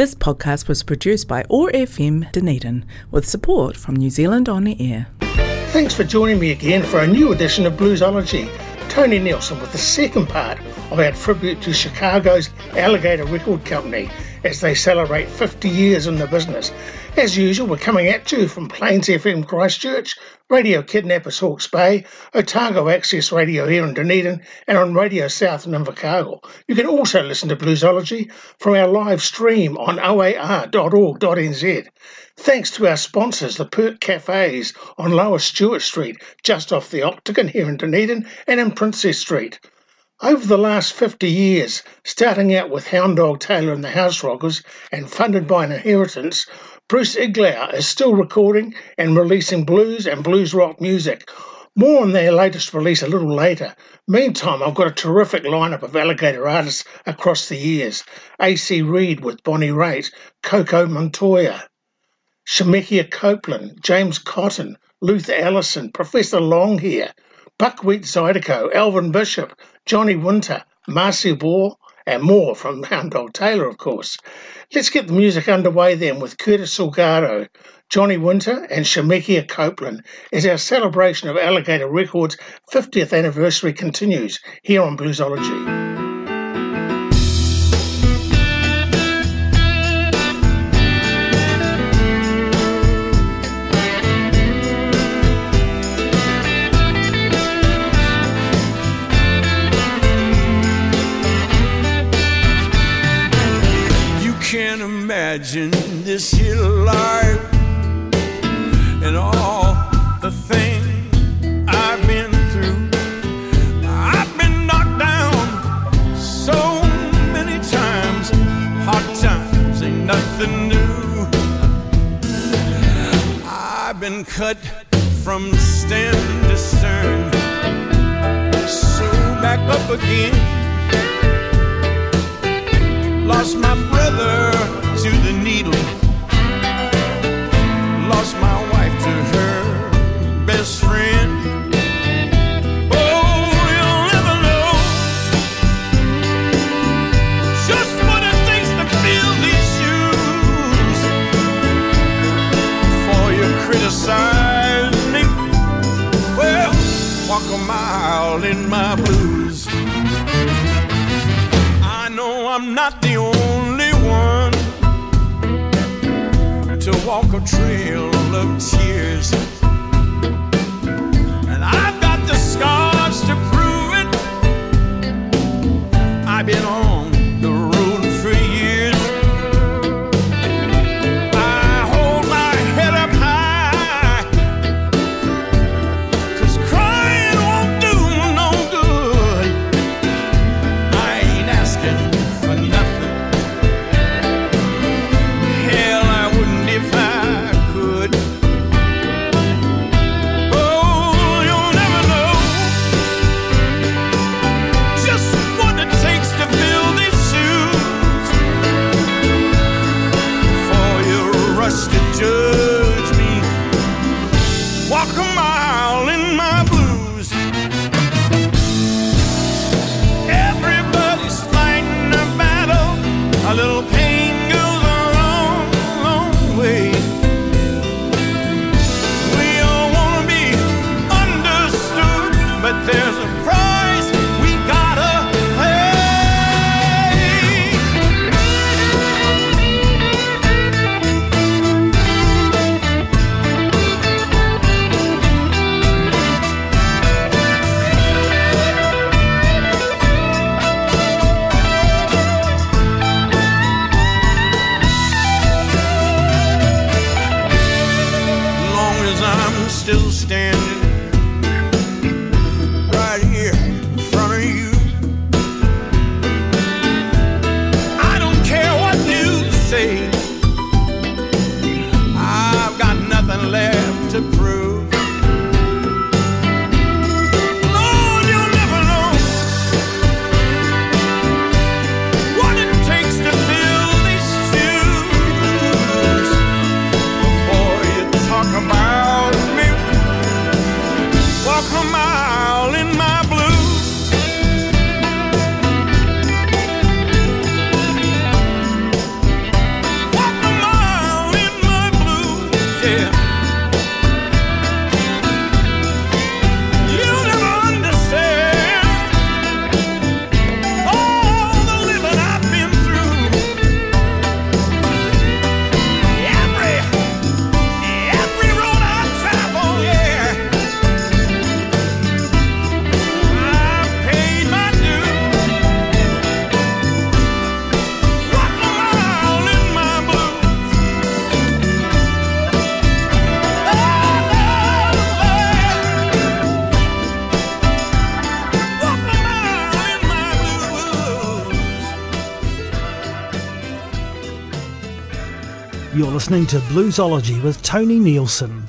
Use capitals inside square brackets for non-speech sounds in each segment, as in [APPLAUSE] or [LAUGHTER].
This podcast was produced by OAR FM Dunedin with support from New Zealand On Air. Thanks for joining me again for a new edition of Bluesology. Tony Nielsen with the second part of our tribute to Chicago's Alligator Record Company as they celebrate 50 years in the business. As usual, we're coming at you from Plains FM Christchurch, Radio Kidnappers Hawke's Bay, Otago Access Radio here in Dunedin, and on Radio South in Invercargill. You can also listen to Bluesology from our live stream on oar.org.nz. Thanks to our sponsors, the Perk Cafes on Lower Stuart Street, just off the Octagon here in Dunedin, and in Princes Street. Over the last 50 years, starting out with Hound Dog Taylor and the House Rockers and funded by an inheritance, Bruce Iglauer is still recording and releasing blues and blues rock music. More on their latest release a little later. Meantime, I've got a terrific lineup of alligator artists across the years. AC Reed with Bonnie Raitt, Coco Montoya, Shemekia Copeland, James Cotton, Luther Allison, Professor Longhair, Buckwheat Zydeco, Elvin Bishop, Johnny Winter, Marcia Ball, and more from [LAUGHS] Hound Dog Taylor, of course. Let's get the music underway then with Curtis Salgado, Johnny Winter, and Shemekia Copeland as our celebration of Alligator Records' 50th anniversary continues here on Bluesology. Imagine this here life and all the things I've been through. I've been knocked down so many times. Hard times ain't nothing new. I've been cut from stem to stern, so back up again. Lost my brother to the needle. Walk a trail of tears. Listening to Bluesology with Tony Nielsen.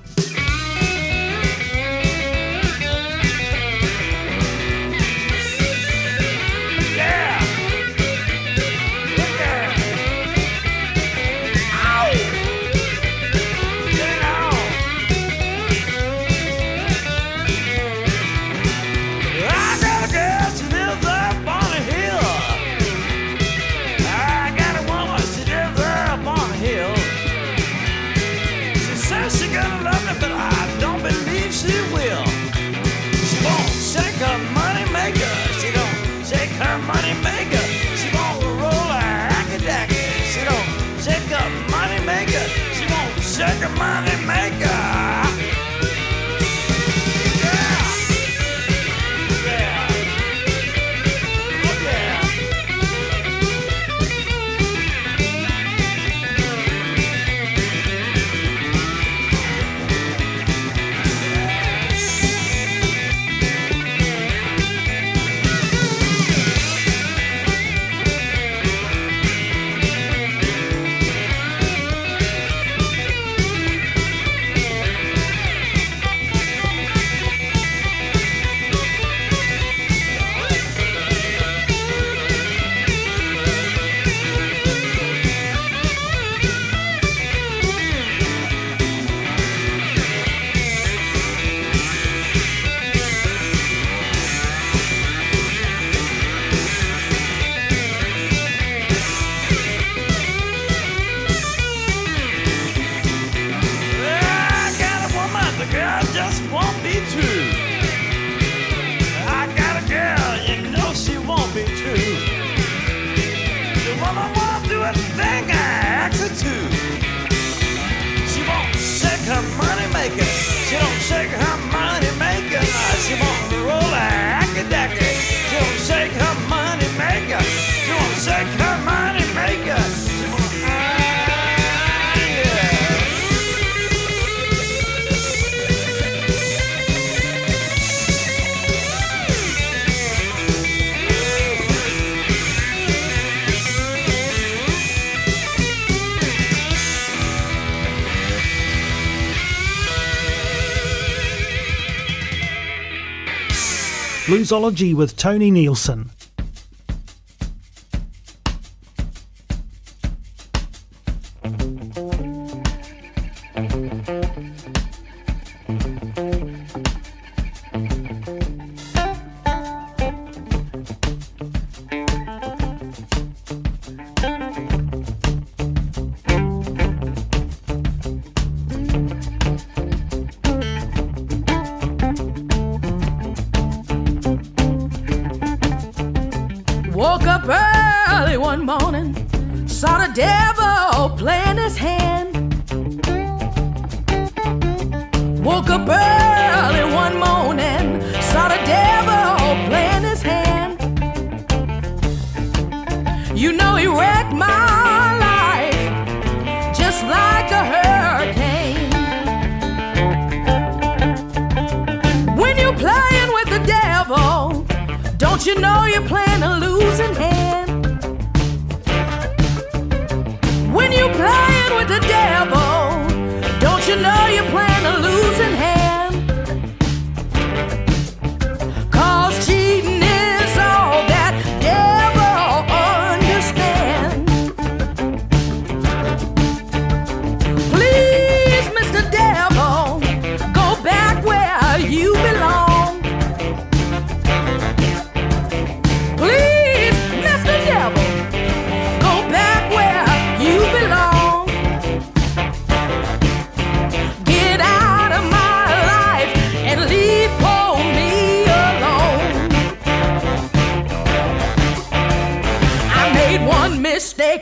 Bluesology with Tony Nielsen.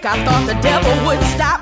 I thought the devil would stop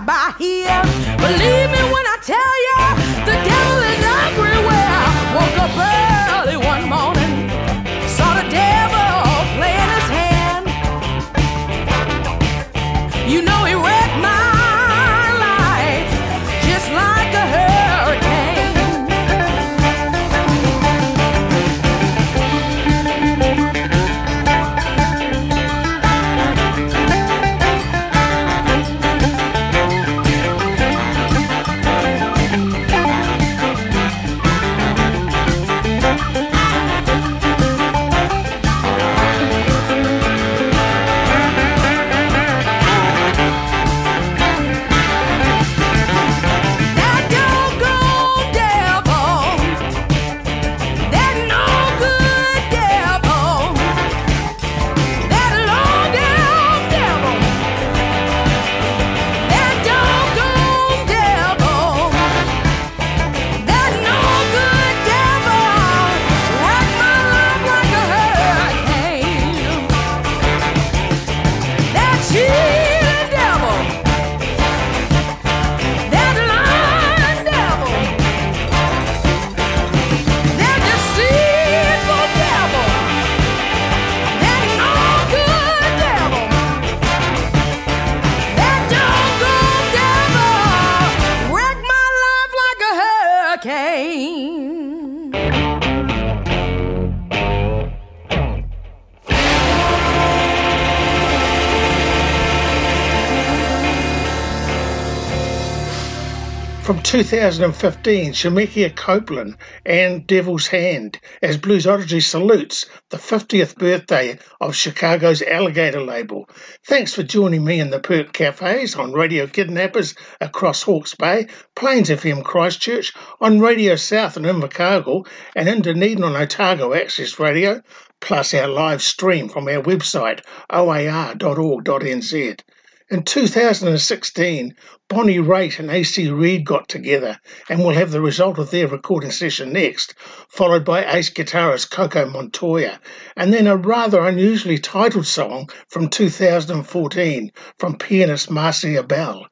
From 2015, Shemekia Copeland and Devil's Hand as Bluesology salutes the 50th birthday of Chicago's Alligator label. Thanks for joining me in the Perk Cafes on Radio Kidnappers across Hawke's Bay, Plains FM Christchurch, on Radio South in Invercargill, and in Dunedin on Otago Access Radio, plus our live stream from our website oar.org.nz. In 2016, Bonnie Raitt and AC Reed got together, and we'll have the result of their recording session next, followed by ace guitarist Coco Montoya, and then a rather unusually titled song from 2014 from pianist Marcia Ball.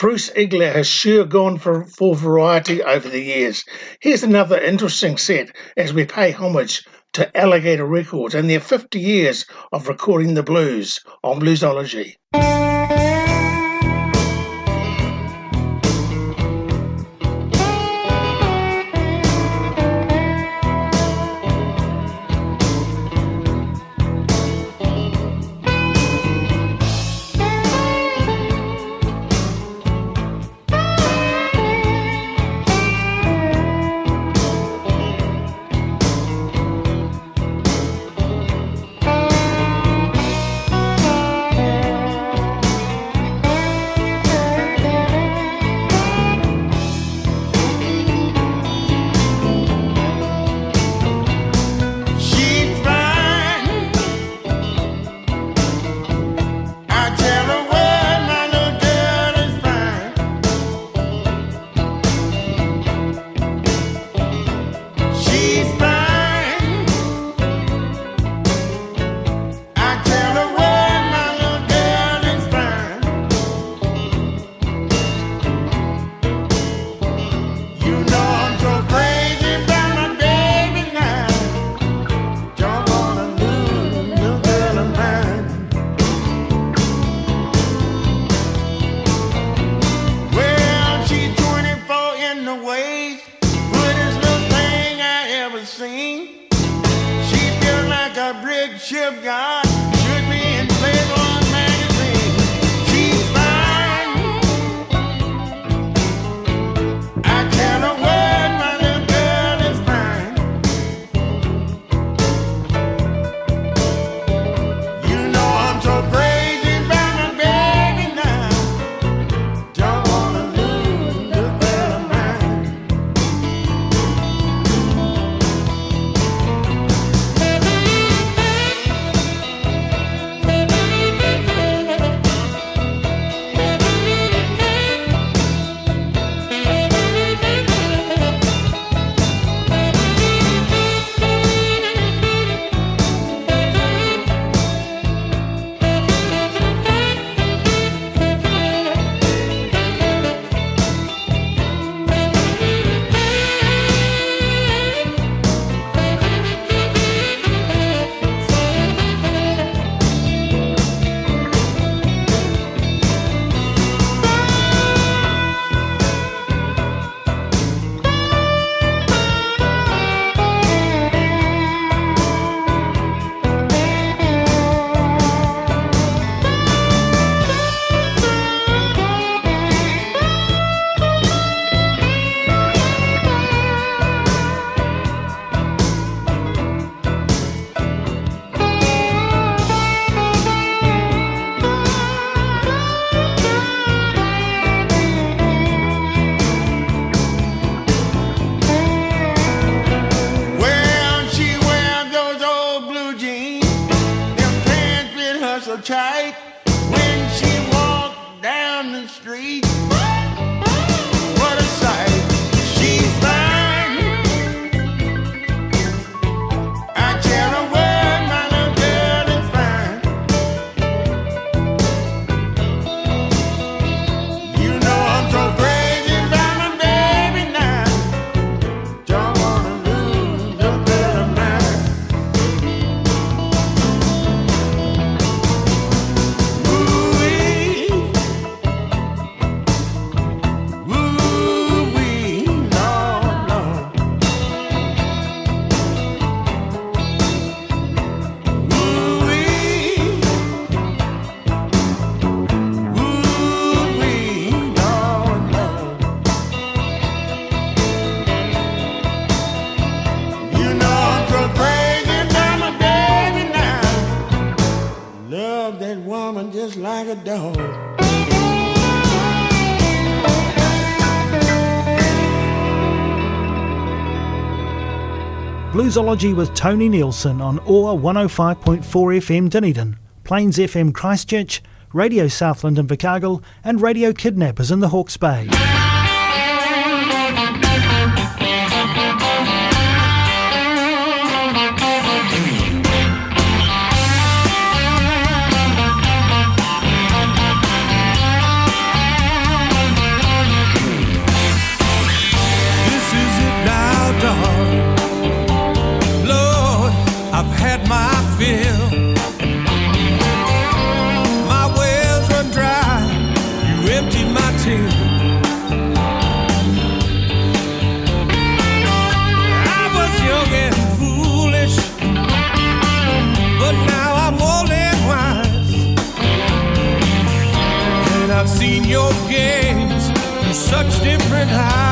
Bruce Iglauer has sure gone for, for variety over the years. Here's another interesting set as we pay homage to Alligator Records and their 50 years of recording the blues on Bluesology. Bluesology with Tony Nielsen on OAR 105.4 FM Dunedin, Plains FM Christchurch, Radio Southland in Invercargill, and Radio Kidnappers in the Hawke's Bay. It's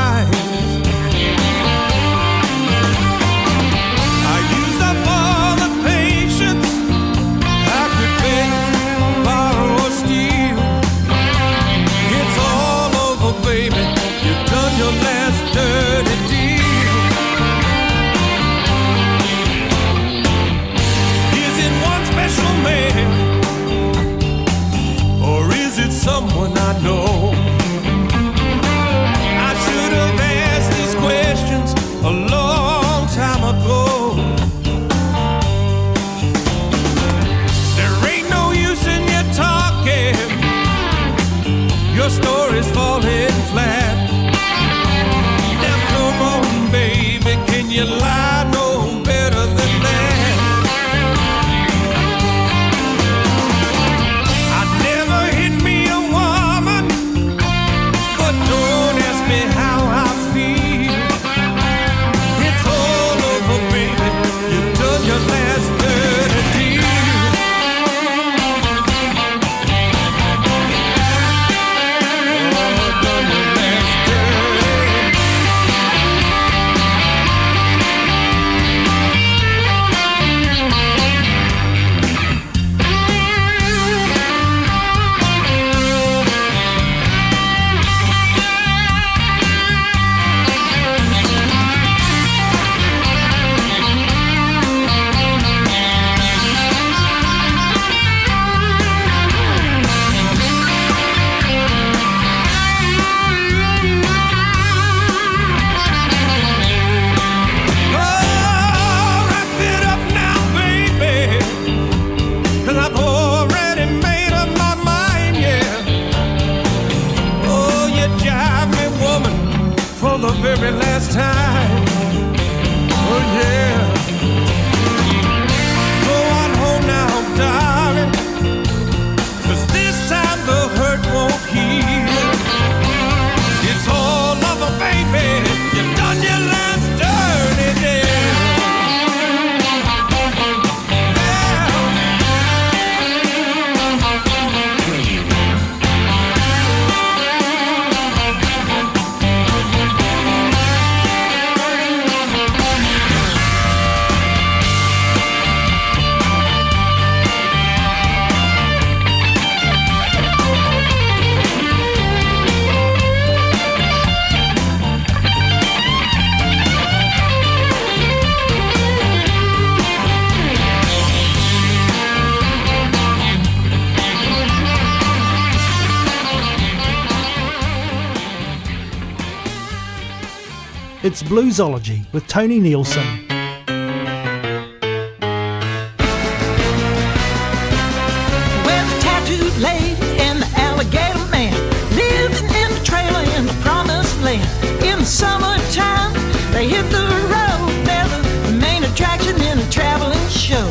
promised land. In the summertime, they hit the road. They're the main attraction in a traveling show.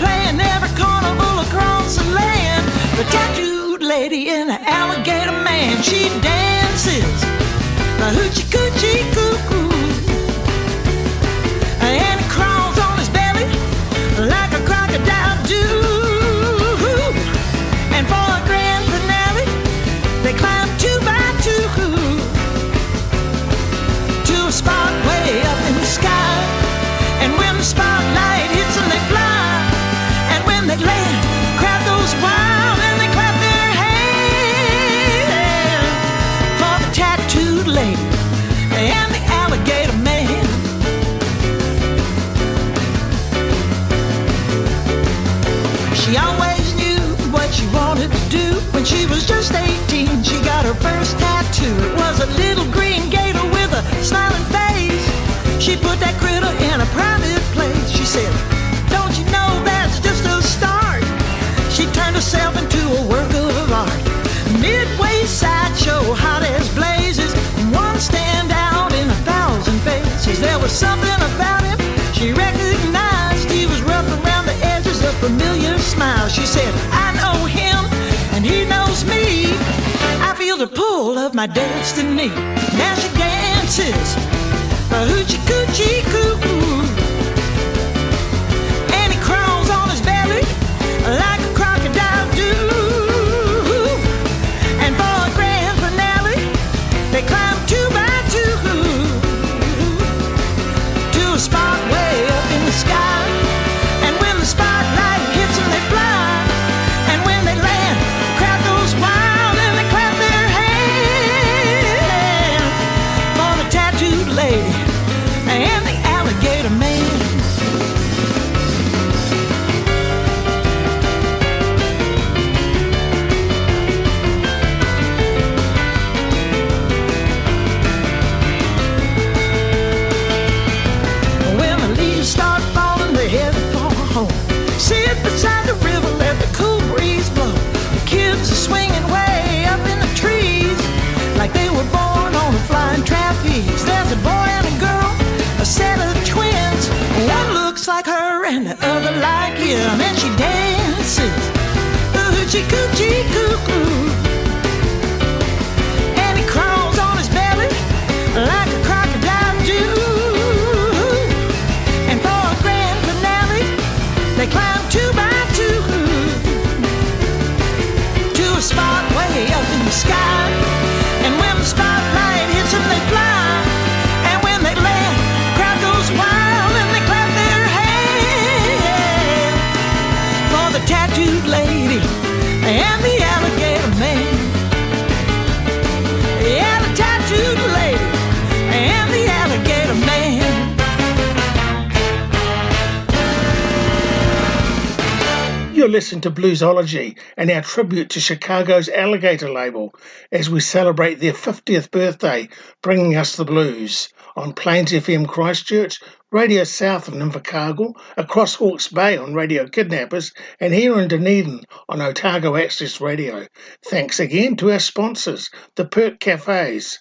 Playing every carnival across the land. The tattooed lady and the alligator man, she dances the hoochie coochie was something about him she recognized. He was rough around the edges, a familiar smile. She said, I know him, and he knows me. I feel the pull of my destiny. Now she dances, a hoochie coochie coo. You're to Bluesology and our tribute to Chicago's Alligator label as we celebrate their 50th birthday, bringing us the blues on Plains FM Christchurch, Radio South of Invercargill, across Hawke's Bay on Radio Kidnappers, and here in Dunedin on Otago Access Radio. Thanks again to our sponsors, the Perk Cafes.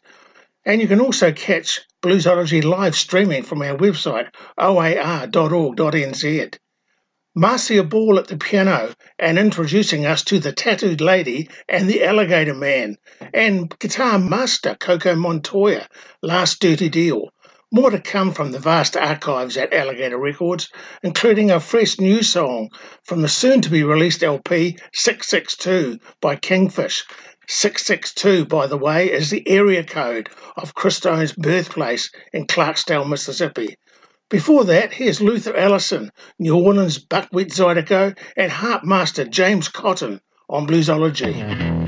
And you can also catch Bluesology live streaming from our website, oar.org.nz. Marcia Ball at the piano and introducing us to the Tattooed Lady and the Alligator Man, and guitar master Coco Montoya, Last Dirty Deal. More to come from the vast archives at Alligator Records, including a fresh new song from the soon to be released LP 662 by Kingfish. 662, by the way, is the area code of Christone's birthplace in Clarksdale, Mississippi. Before that, here's Luther Allison, New Orleans Buckwheat Zydeco, and harp master James Cotton on Bluesology. [LAUGHS]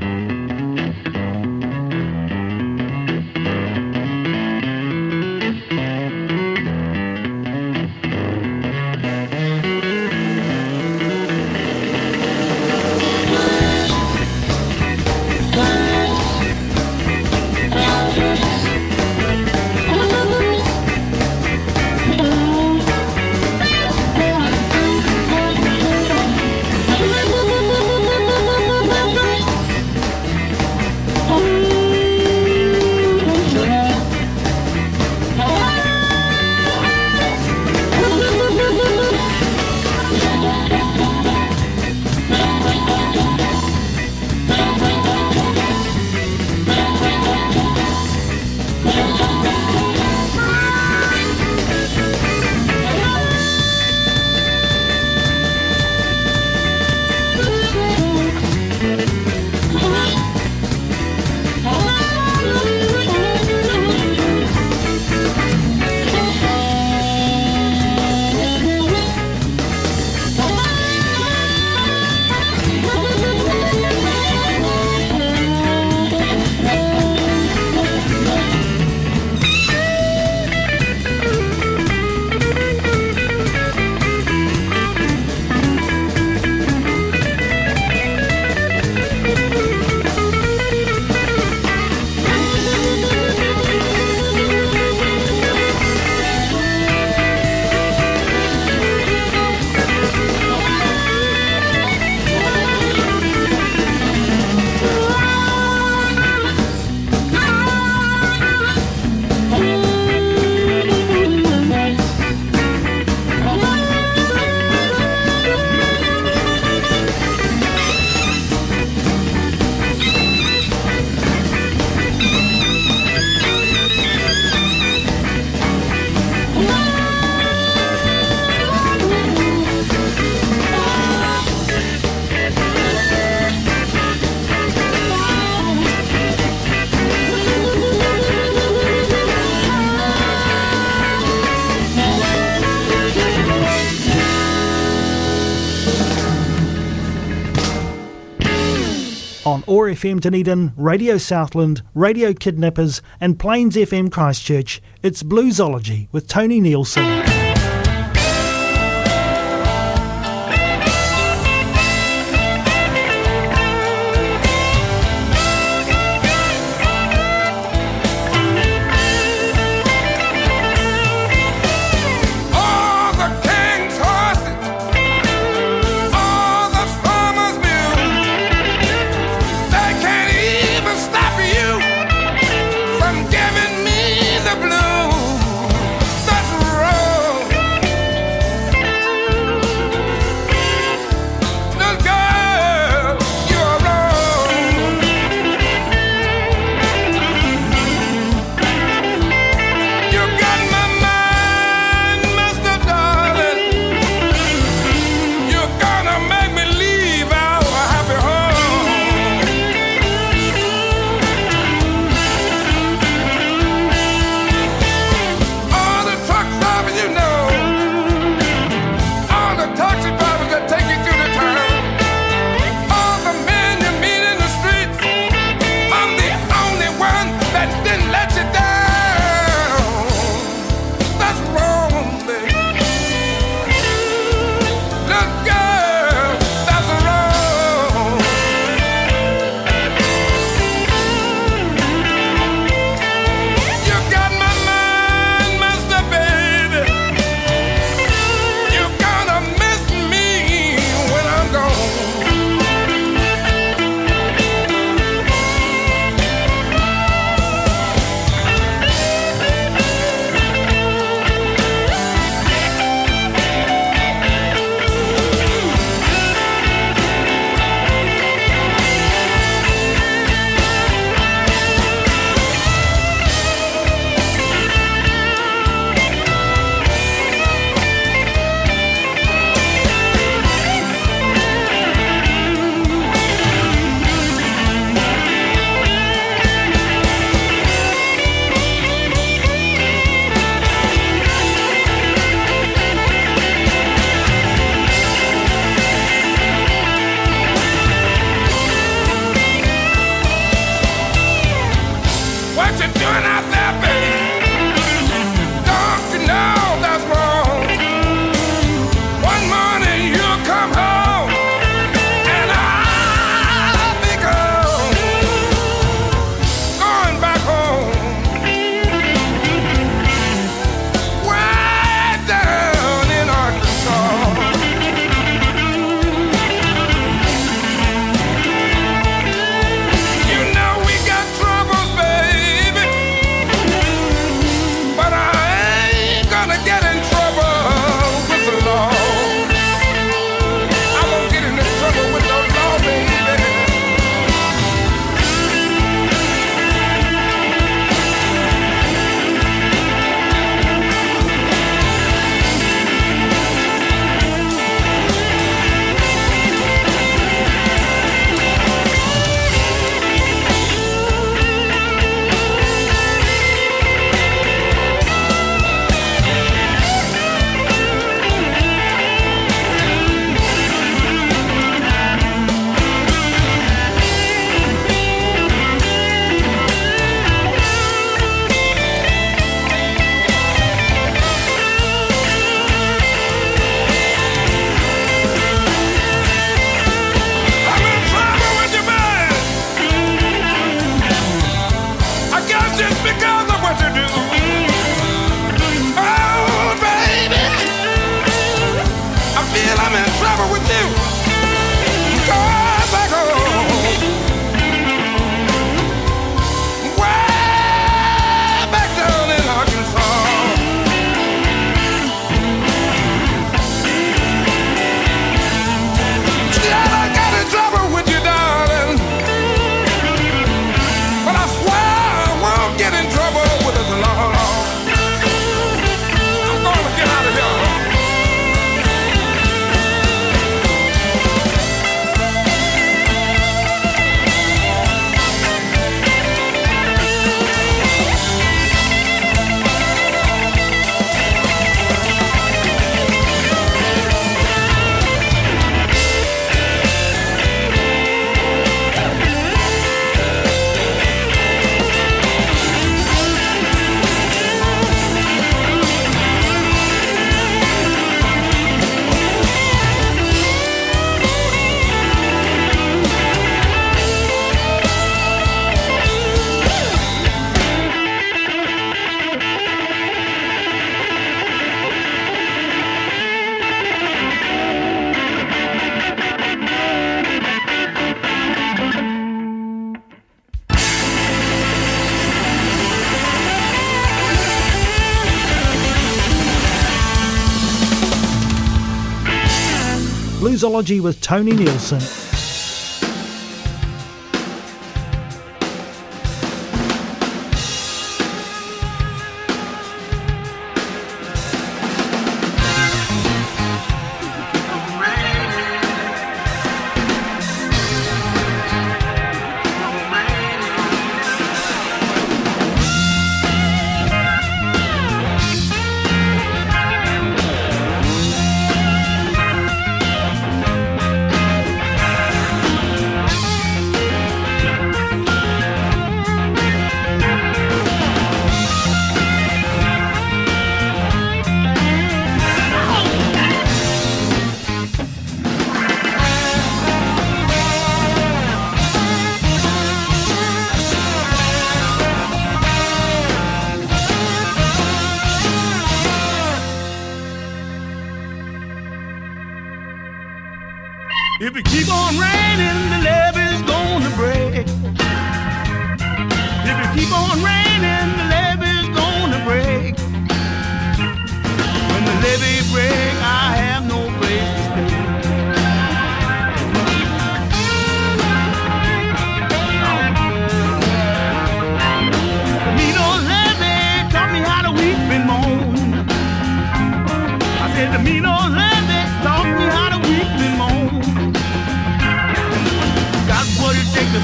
OAR FM Dunedin, Radio Southland, Radio Kidnappers, and Plains FM Christchurch, it's Bluesology with Tony Nielsen. Bluesology with Tony Nielsen. If it keep on raining, the levee's gonna break. If it keep on raining, the levee's gonna break. When the levee breaks.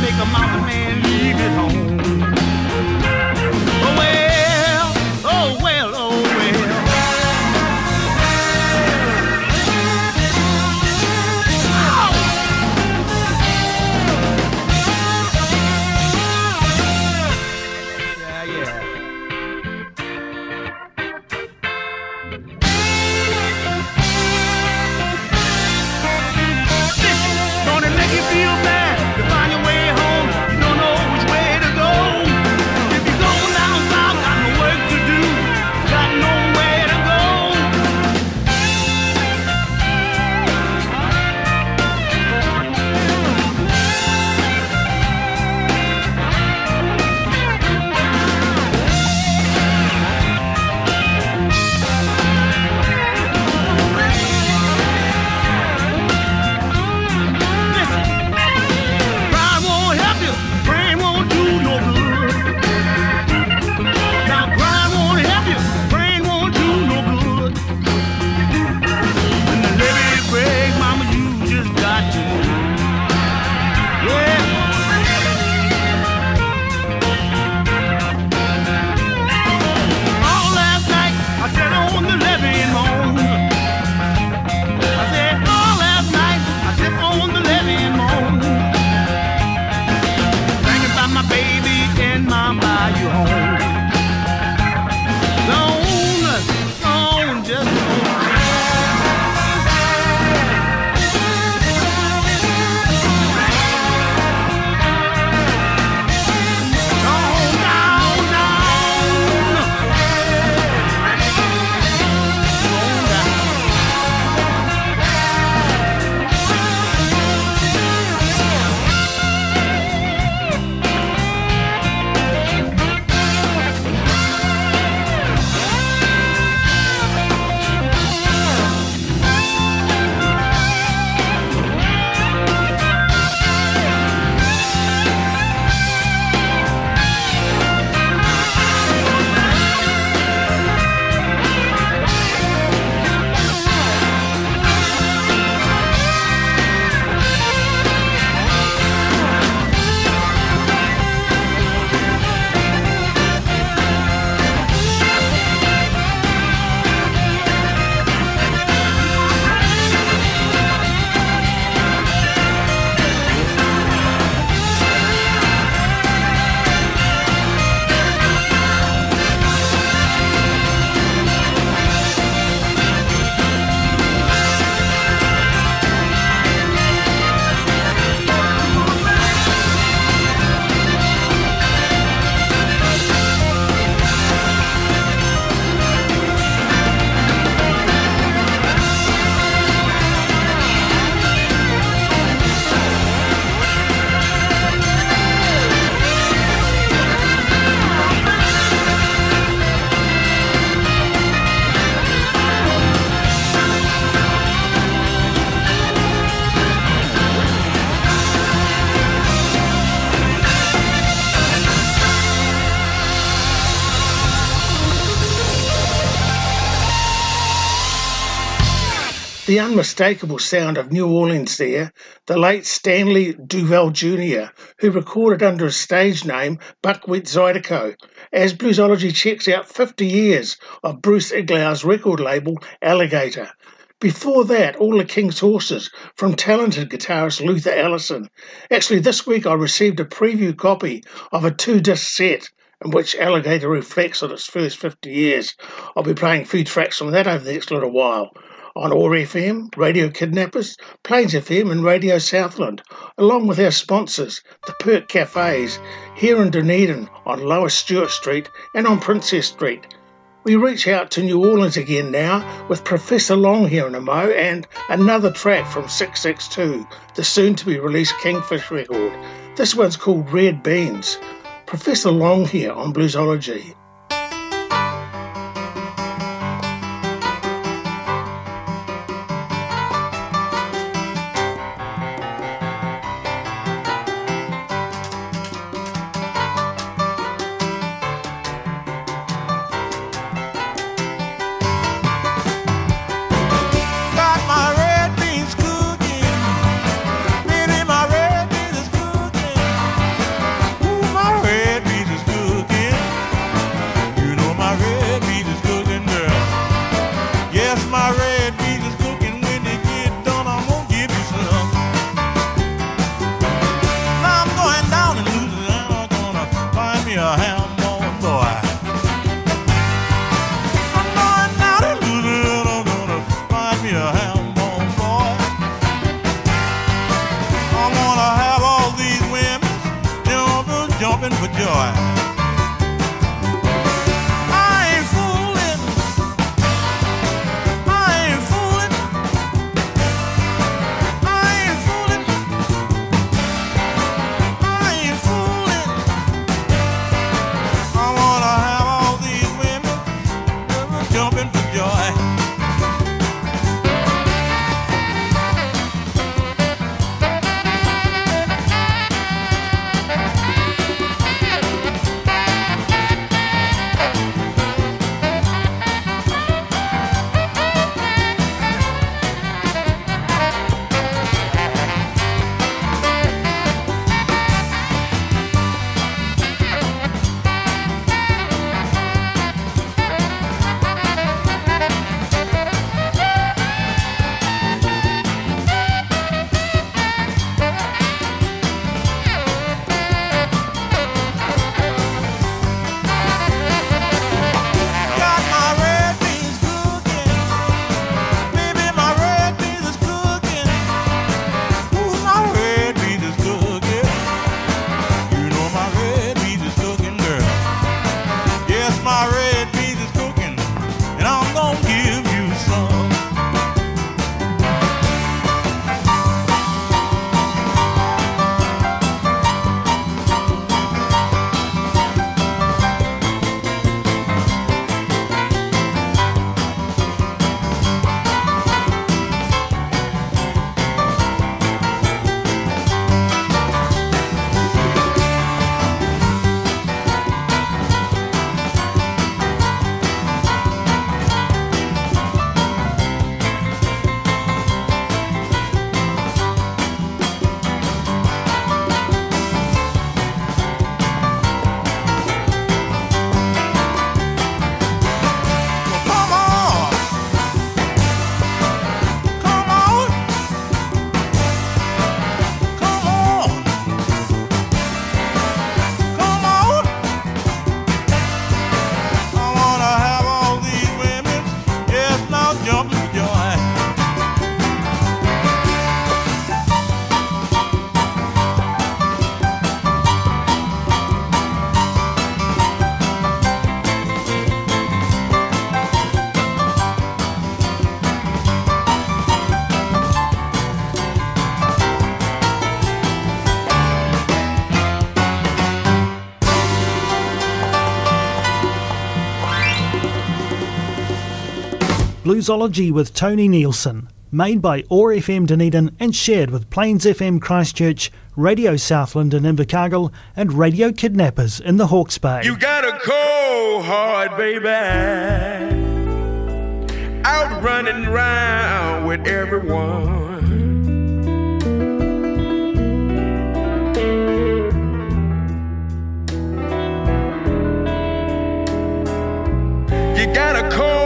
make a mountain man leave his home. The unmistakable sound of New Orleans there, the late Stanley Dural Jr., who recorded under his stage name Buckwheat Zydeco, as Bluesology checks out 50 years of Bruce Iglauer's record label Alligator. Before that, all the King's Horses from talented guitarist Luther Allison. Actually, this week I received a preview copy of a two disc set in which Alligator reflects on its first 50 years. I'll be playing a few tracks from that over the next little while on OAR FM, Radio Kidnappers, Plains FM, and Radio Southland, along with our sponsors, the Perk Cafes, here in Dunedin on Lower Stuart Street and on Princes Street. We reach out to New Orleans again now with Professor Longhair in a mo and another track from 662, the soon to be released Kingfish record. This one's called Red Beans. Professor Longhair on Bluesology. Bluesology with Tony Nielsen, made by OAR FM Dunedin and shared with Plains FM Christchurch, Radio Southland in Invercargill, and Radio Kidnappers in the Hawke's Bay. You got a cold heart, baby out running round with everyone. You got a cold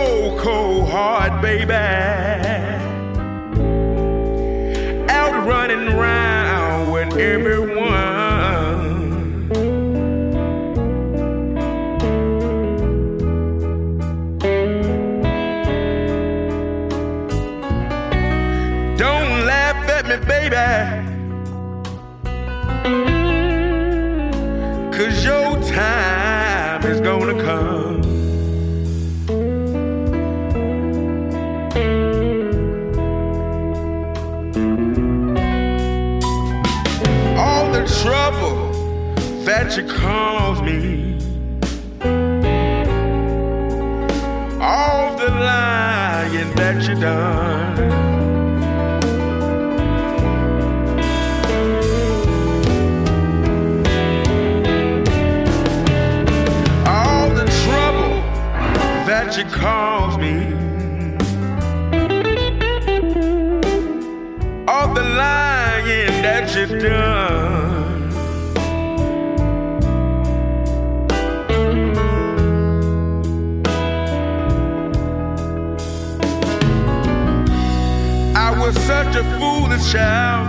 baby. she calls me. All the lying that you done. That you call shout.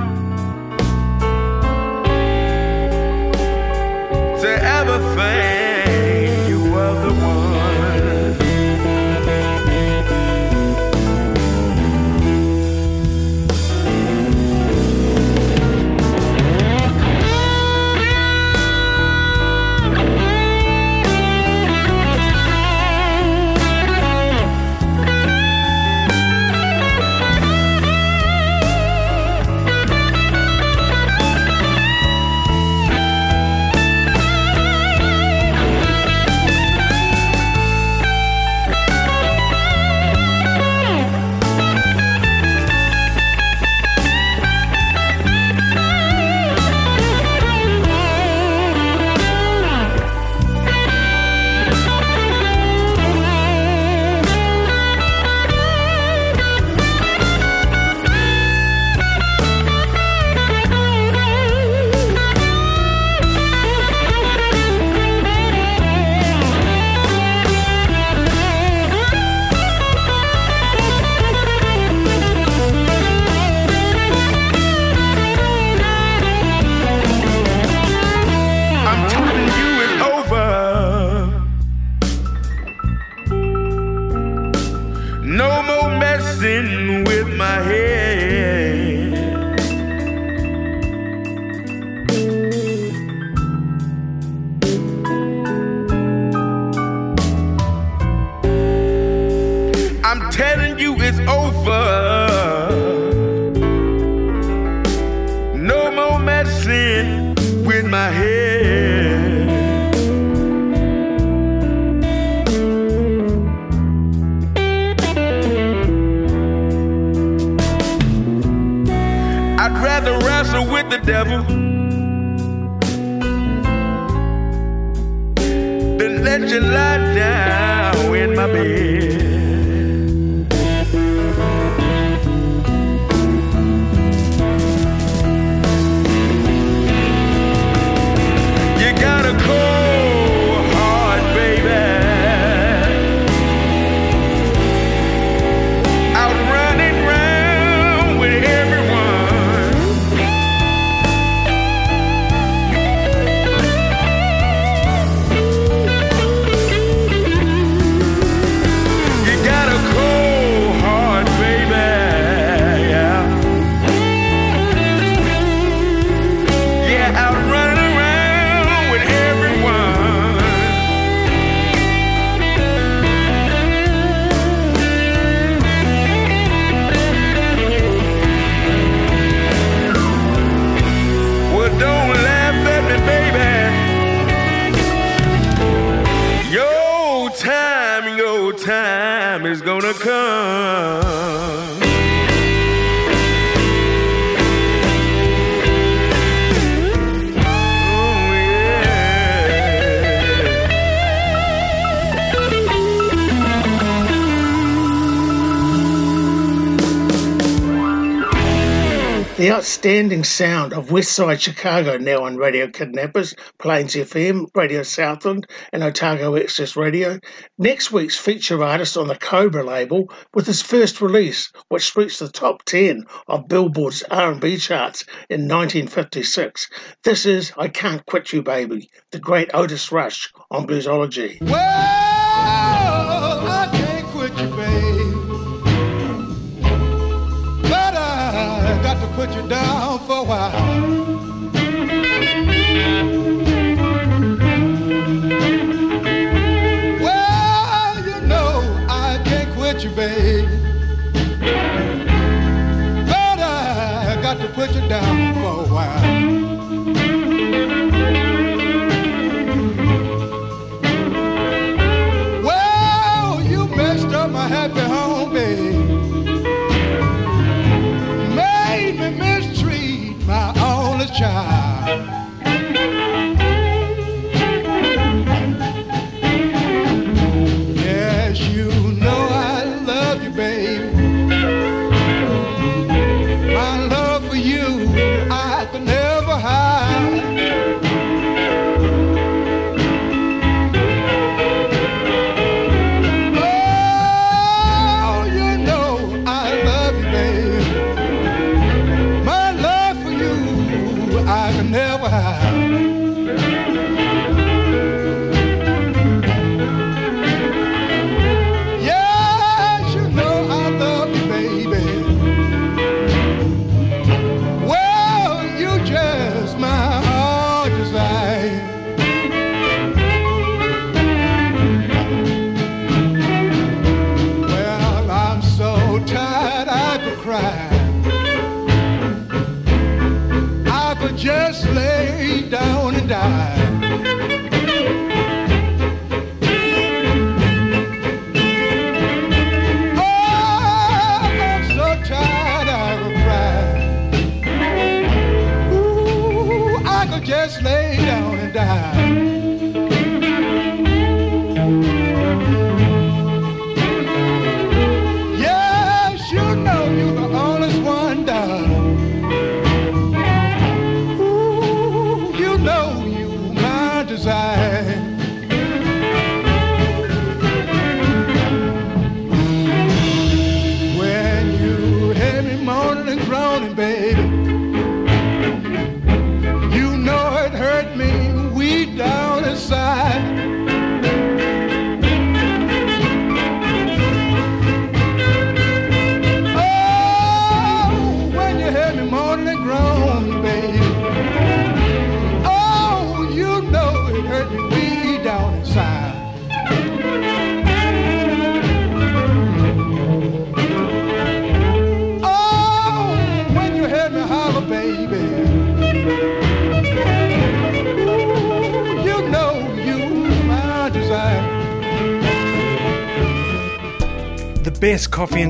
Outstanding sound of Westside Chicago now on Radio Kidnappers, Plains FM, Radio Southland, and Otago Access Radio. Next week's feature artist on the Cobra label with his first release, which reached the top 10 of Billboard's R&B charts in 1956. This is I Can't Quit You Baby, the great Otis Rush on Bluesology. Well,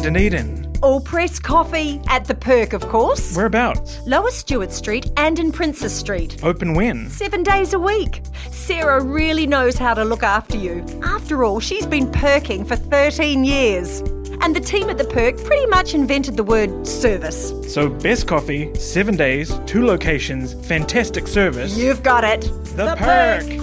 Dunedin. Allpress coffee at the Perk, of course. Whereabouts? Lower Stuart Street and in Princes Street. Open when? Seven days a week. Sarah really knows how to look after you. After all, she's been perking for 13 years. And the team at the Perk pretty much invented the word service. So, best coffee, seven days, two locations, fantastic service. You've got it. The, Perk.